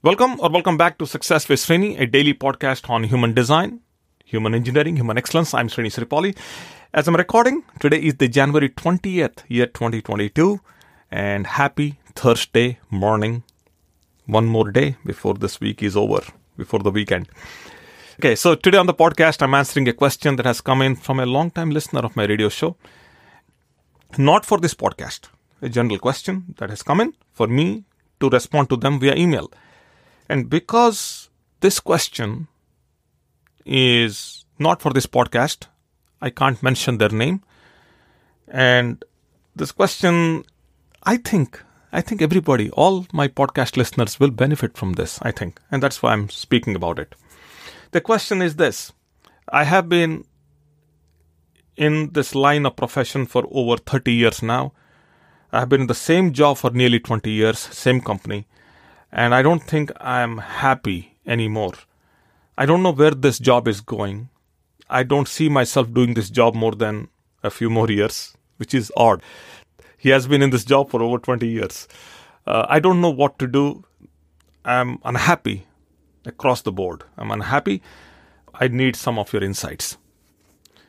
Welcome or welcome back to Success with Srini, a daily podcast on human design, human engineering, human excellence. I'm Srini Sripali. As I'm recording, today is the January 20th, year 2022, and happy Thursday morning. One more day before this week is over, before the weekend. Okay, so today on the podcast, I'm answering a question that has come in from a long-time listener of my radio show. Not for this podcast, a general question that has come in for me to respond to them via email. And because this question is not for this podcast, I can't mention their name. And this question, I think, I think everybody, all my podcast listeners will benefit from this, I think. And that's why I'm speaking about it. The question is this I have been in this line of profession for over 30 years now. I have been in the same job for nearly 20 years, same company, and I don't think I'm happy anymore. I don't know where this job is going. I don't see myself doing this job more than a few more years, which is odd. He has been in this job for over 20 years. Uh, I don't know what to do. I'm unhappy across the board. I'm unhappy. I need some of your insights.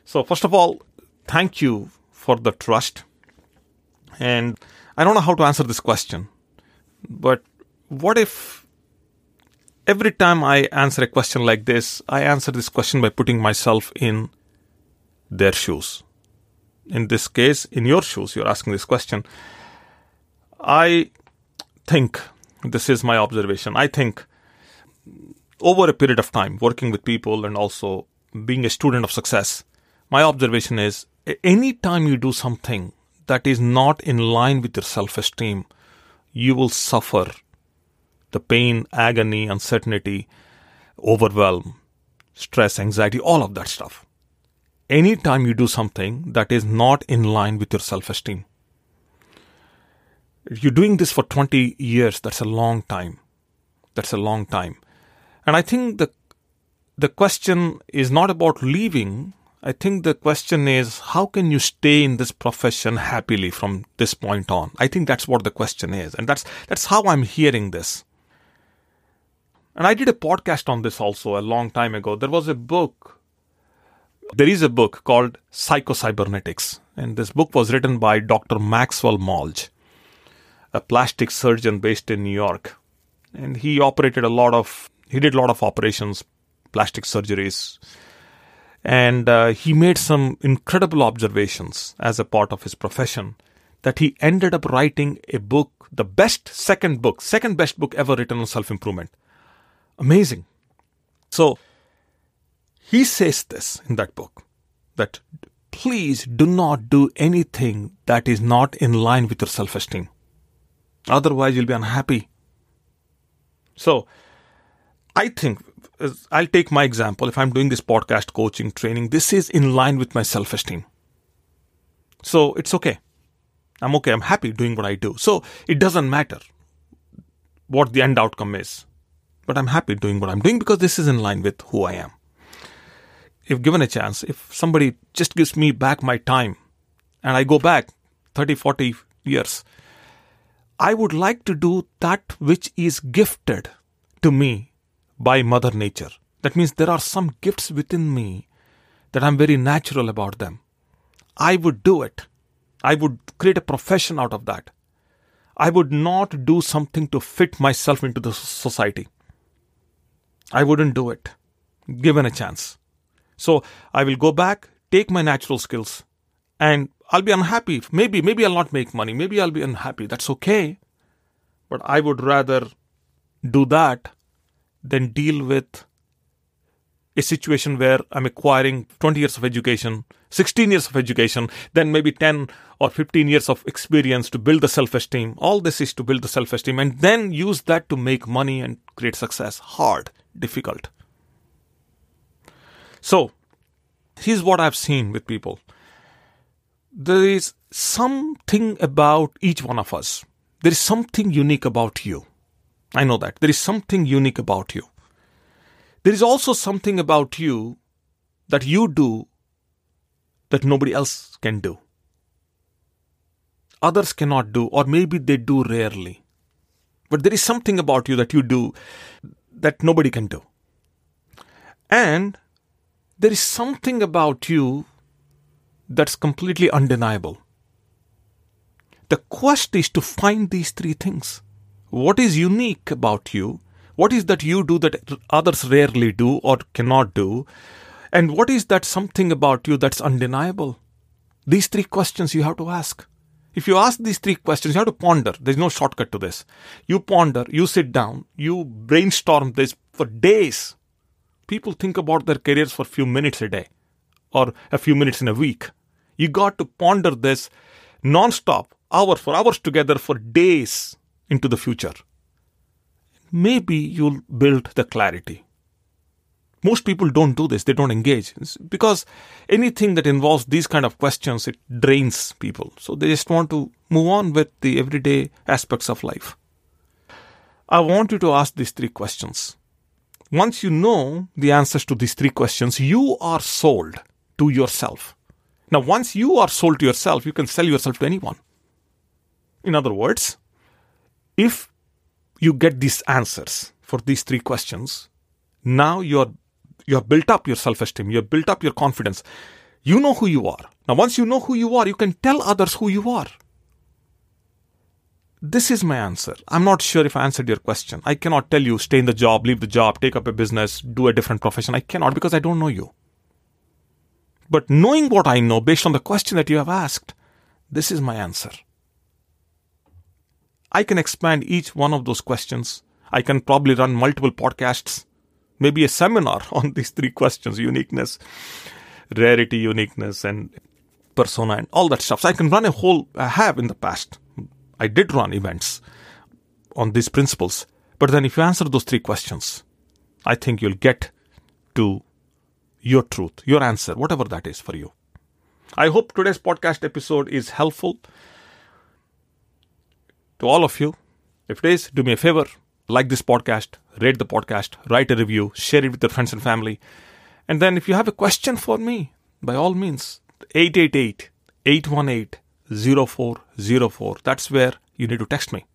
So, first of all, thank you for the trust. And I don't know how to answer this question, but what if every time I answer a question like this, I answer this question by putting myself in their shoes? In this case, in your shoes, you're asking this question. I think, this is my observation, I think over a period of time, working with people and also being a student of success, my observation is any time you do something that is not in line with your self esteem, you will suffer the pain, agony, uncertainty, overwhelm, stress, anxiety, all of that stuff. Anytime you do something that is not in line with your self esteem, you're doing this for 20 years, that's a long time. That's a long time. And I think the the question is not about leaving. I think the question is how can you stay in this profession happily from this point on? I think that's what the question is. And that's that's how I'm hearing this. And I did a podcast on this also a long time ago. There was a book. There is a book called Psychocybernetics. And this book was written by Dr. Maxwell Maltz, a plastic surgeon based in New York. And he operated a lot of, he did a lot of operations, plastic surgeries. And uh, he made some incredible observations as a part of his profession that he ended up writing a book, the best second book, second best book ever written on self improvement Amazing. So, he says this in that book that please do not do anything that is not in line with your self esteem. Otherwise, you'll be unhappy. So, I think I'll take my example. If I'm doing this podcast coaching training, this is in line with my self esteem. So, it's okay. I'm okay. I'm happy doing what I do. So, it doesn't matter what the end outcome is but I'm happy doing what I'm doing because this is in line with who I am. If given a chance, if somebody just gives me back my time and I go back 30, 40 years, I would like to do that which is gifted to me by Mother Nature. That means there are some gifts within me that I'm very natural about them. I would do it. I would create a profession out of that. I would not do something to fit myself into the society. I wouldn't do it, given a chance. So I will go back, take my natural skills, and I'll be unhappy. Maybe, maybe I'll not make money. Maybe I'll be unhappy. That's okay. But I would rather do that than deal with a situation where I'm acquiring 20 years of education, 16 years of education, then maybe 10 or 15 years of experience to build the self esteem. All this is to build the self esteem and then use that to make money and create success. Hard difficult. So, here's what I've seen with people there is something about each one of us, there is something unique about you. I know that. There is something unique about you. There is also something about you that you do that nobody else can do. Others cannot do, or maybe they do rarely. but there is something about you that you do that nobody can do. And there is something about you that's completely undeniable. The quest is to find these three things. What is unique about you? What is that you do that others rarely do or cannot do? And what is that something about you that's undeniable? These three questions you have to ask. If you ask these three questions, you have to ponder. There's no shortcut to this. You ponder, you sit down, you brainstorm this for days. People think about their careers for a few minutes a day or a few minutes in a week. You got to ponder this non-stop, hour for hours together for days into the future. Maybe you'll build the clarity. Most people don't do this, they don't engage. It's because anything that involves these kind of questions, it drains people. So they just want to move on with the everyday aspects of life. I want you to ask these three questions. Once you know the answers to these three questions, you are sold to yourself. Now, once you are sold to yourself, you can sell yourself to anyone. In other words, if you get these answers for these three questions, now you're you have built up your self-esteem, you have built up your confidence. You know who you are. Now once you know who you are, you can tell others who you are. This is my answer. I'm not sure if I answered your question. I cannot tell you stay in the job, leave the job, take up a business, do a different profession. I cannot because I don't know you. But knowing what I know based on the question that you have asked, this is my answer. I can expand each one of those questions. I can probably run multiple podcasts, maybe a seminar on these three questions uniqueness, rarity, uniqueness, and persona, and all that stuff. So I can run a whole, I have in the past. I did run events on these principles. But then if you answer those three questions, I think you'll get to your truth, your answer, whatever that is for you. I hope today's podcast episode is helpful to all of you. If it is, do me a favor, like this podcast, rate the podcast, write a review, share it with your friends and family. And then if you have a question for me, by all means, 888 818 0404. That's where you need to text me.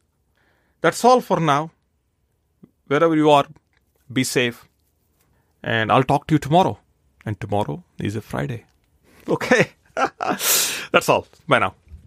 That's all for now. Wherever you are, be safe. And I'll talk to you tomorrow. And tomorrow is a Friday. Okay. That's all. Bye now.